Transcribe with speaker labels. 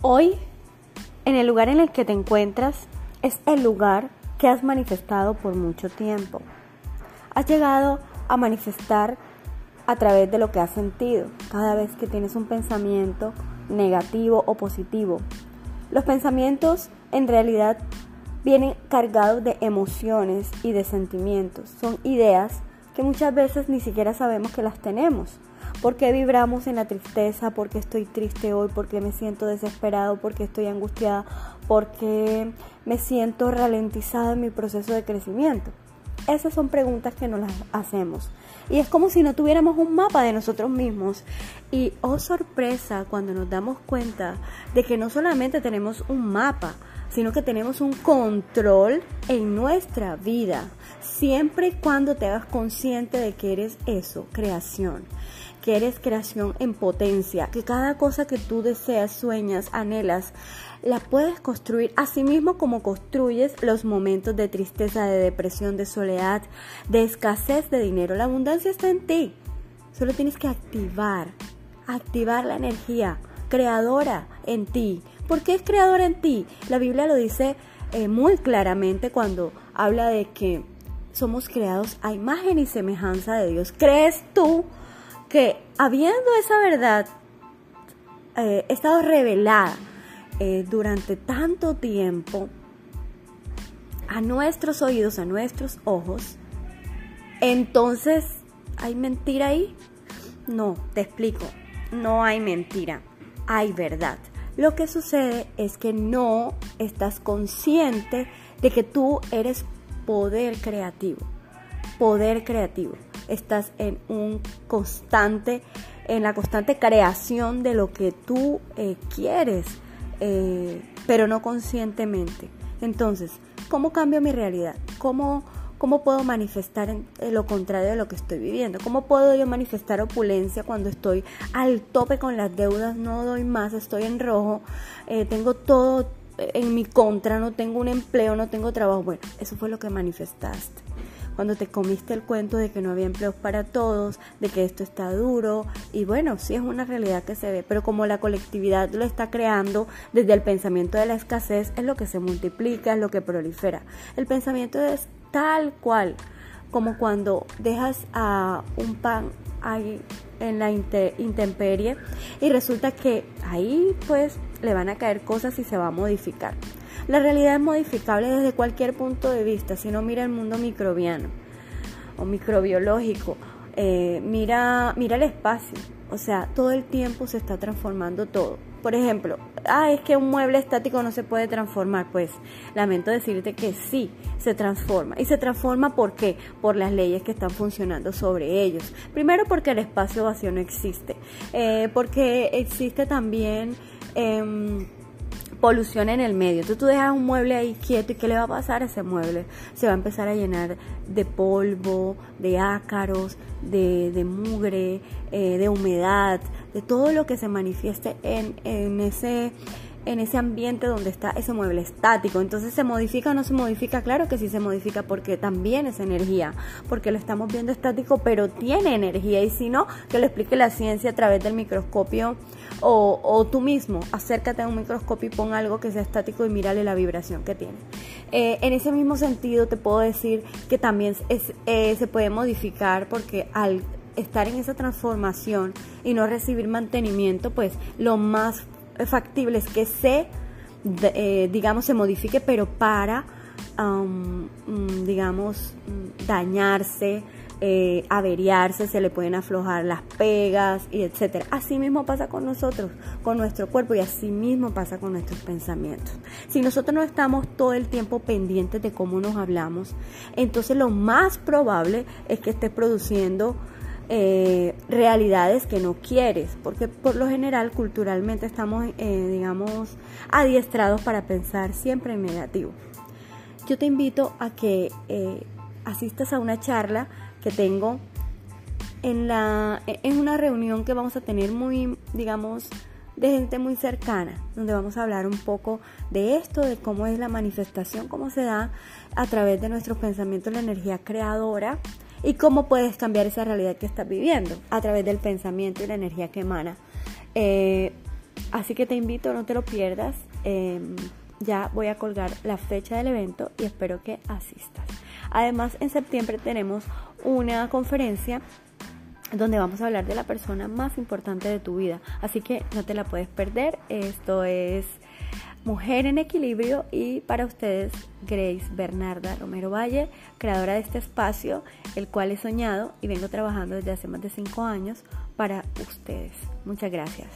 Speaker 1: Hoy, en el lugar en el que te encuentras, es el lugar que has manifestado por mucho tiempo. Has llegado a manifestar a través de lo que has sentido, cada vez que tienes un pensamiento negativo o positivo. Los pensamientos en realidad vienen cargados de emociones y de sentimientos. Son ideas que muchas veces ni siquiera sabemos que las tenemos. ¿Por qué vibramos en la tristeza? ¿Por qué estoy triste hoy? ¿Por qué me siento desesperado? ¿Por qué estoy angustiada? ¿Por qué me siento ralentizada en mi proceso de crecimiento? Esas son preguntas que nos las hacemos. Y es como si no tuviéramos un mapa de nosotros mismos. Y oh sorpresa cuando nos damos cuenta de que no solamente tenemos un mapa, sino que tenemos un control en nuestra vida, siempre y cuando te hagas consciente de que eres eso, creación, que eres creación en potencia, que cada cosa que tú deseas, sueñas, anhelas, la puedes construir así mismo como construyes los momentos de tristeza, de depresión, de soledad, de escasez de dinero. La abundancia está en ti. Solo tienes que activar, activar la energía creadora en ti ¿Por qué es creador en ti? La Biblia lo dice eh, muy claramente cuando habla de que somos creados a imagen y semejanza de Dios. ¿Crees tú que habiendo esa verdad eh, estado revelada eh, durante tanto tiempo a nuestros oídos, a nuestros ojos, entonces hay mentira ahí? No, te explico, no hay mentira, hay verdad. Lo que sucede es que no estás consciente de que tú eres poder creativo. Poder creativo. Estás en un constante, en la constante creación de lo que tú eh, quieres, eh, pero no conscientemente. Entonces, ¿cómo cambio mi realidad? ¿Cómo ¿Cómo puedo manifestar lo contrario de lo que estoy viviendo? ¿Cómo puedo yo manifestar opulencia cuando estoy al tope con las deudas? No doy más, estoy en rojo, eh, tengo todo en mi contra, no tengo un empleo, no tengo trabajo. Bueno, eso fue lo que manifestaste. Cuando te comiste el cuento de que no había empleos para todos, de que esto está duro, y bueno, sí es una realidad que se ve, pero como la colectividad lo está creando desde el pensamiento de la escasez, es lo que se multiplica, es lo que prolifera. El pensamiento es tal cual como cuando dejas a un pan ahí en la intemperie y resulta que ahí pues le van a caer cosas y se va a modificar. La realidad es modificable desde cualquier punto de vista, si no mira el mundo microbiano o microbiológico, eh, mira, mira el espacio, o sea, todo el tiempo se está transformando todo. Por ejemplo, ah, es que un mueble estático no se puede transformar. Pues lamento decirte que sí, se transforma. ¿Y se transforma por qué? Por las leyes que están funcionando sobre ellos. Primero porque el espacio vacío no existe. Eh, porque existe también... Em, polución en el medio. Entonces tú dejas un mueble ahí quieto y ¿qué le va a pasar a ese mueble? Se va a empezar a llenar de polvo, de ácaros, de, mugre, eh, de humedad, de todo lo que se manifieste en, en ese en ese ambiente donde está ese mueble estático. Entonces, ¿se modifica o no se modifica? Claro que sí se modifica porque también es energía, porque lo estamos viendo estático, pero tiene energía. Y si no, que lo explique la ciencia a través del microscopio o, tú mismo, acércate a un microscopio y pon algo que sea estático y mírale la vibración que tiene. Eh, en ese mismo sentido, te puedo decir que también eh, se puede modificar porque al estar en esa transformación y no recibir mantenimiento, pues lo más factible es que se, eh, digamos, se modifique, pero para, mm, digamos, mm, dañarse, eh, averiarse, se le pueden aflojar las pegas y etcétera. Así mismo pasa con nosotros, con nuestro cuerpo y así mismo pasa con nuestros pensamientos. Si nosotros no estamos todo el tiempo pendientes de cómo nos hablamos, entonces lo más probable es que estés produciendo eh, realidades que no quieres, porque por lo general culturalmente estamos, eh, digamos, adiestrados para pensar siempre en negativo. Yo te invito a que eh, asistas a una charla que tengo en, la, en una reunión que vamos a tener muy, digamos, de gente muy cercana, donde vamos a hablar un poco de esto, de cómo es la manifestación, cómo se da a través de nuestros pensamientos, la energía creadora y cómo puedes cambiar esa realidad que estás viviendo a través del pensamiento y la energía que emana. Eh, Así que te invito, no te lo pierdas. Em, ya voy a colgar la fecha del evento y espero que asistas. Además, en septiembre tenemos una conferencia donde vamos a hablar de la persona más importante de tu vida. Así que no te la puedes perder. Esto es Mujer en Equilibrio y para ustedes Grace Bernarda Romero Valle, creadora de este espacio, el cual he soñado y vengo trabajando desde hace más de cinco años para ustedes. Muchas gracias.